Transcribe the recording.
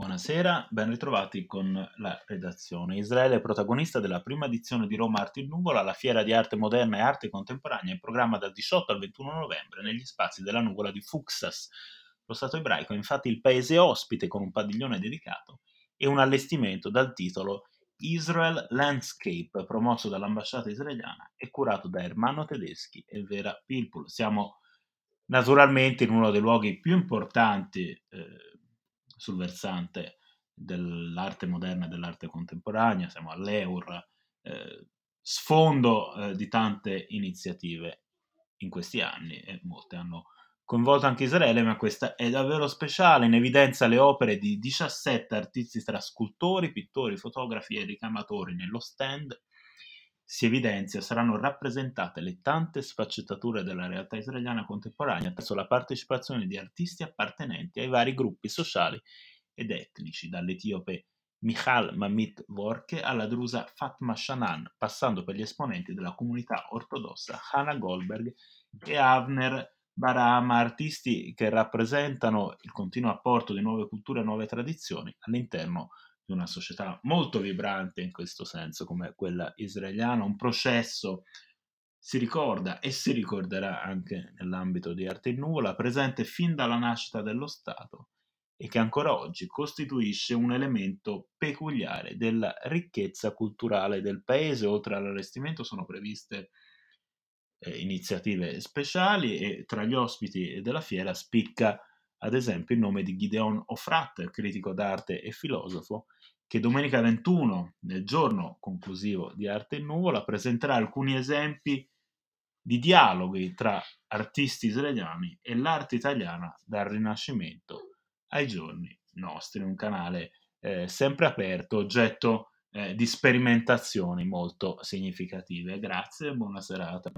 Buonasera, ben ritrovati con la redazione. Israele è protagonista della prima edizione di Roma Arte in Nuvola, la fiera di arte moderna e arte contemporanea in programma dal 18 al 21 novembre negli spazi della Nuvola di Fuxas. Lo Stato ebraico è infatti il paese ospite con un padiglione dedicato e un allestimento dal titolo Israel Landscape, promosso dall'ambasciata israeliana e curato da Ermanno Tedeschi e Vera Pilpul. Siamo naturalmente in uno dei luoghi più importanti eh, sul versante dell'arte moderna e dell'arte contemporanea, siamo all'EUR, eh, sfondo eh, di tante iniziative in questi anni e molte hanno coinvolto anche Israele, ma questa è davvero speciale, in evidenza le opere di 17 artisti tra scultori, pittori, fotografi e ricamatori nello stand si evidenzia saranno rappresentate le tante sfaccettature della realtà israeliana contemporanea attraverso la partecipazione di artisti appartenenti ai vari gruppi sociali ed etnici, dall'etiope Michal Mamit Vorke alla drusa Fatma Shanan, passando per gli esponenti della comunità ortodossa Hannah Goldberg e Avner Baraham, artisti che rappresentano il continuo apporto di nuove culture e nuove tradizioni all'interno di una società molto vibrante in questo senso come quella israeliana, un processo si ricorda e si ricorderà anche nell'ambito di Arte in Nuvola, presente fin dalla nascita dello Stato e che ancora oggi costituisce un elemento peculiare della ricchezza culturale del paese. Oltre all'allestimento sono previste eh, iniziative speciali e tra gli ospiti della fiera spicca ad esempio il nome di Gideon Ofrat, critico d'arte e filosofo, che domenica 21, nel giorno conclusivo di Arte in Nuvola, presenterà alcuni esempi di dialoghi tra artisti israeliani e l'arte italiana dal Rinascimento ai giorni nostri, un canale eh, sempre aperto, oggetto eh, di sperimentazioni molto significative. Grazie e buona serata.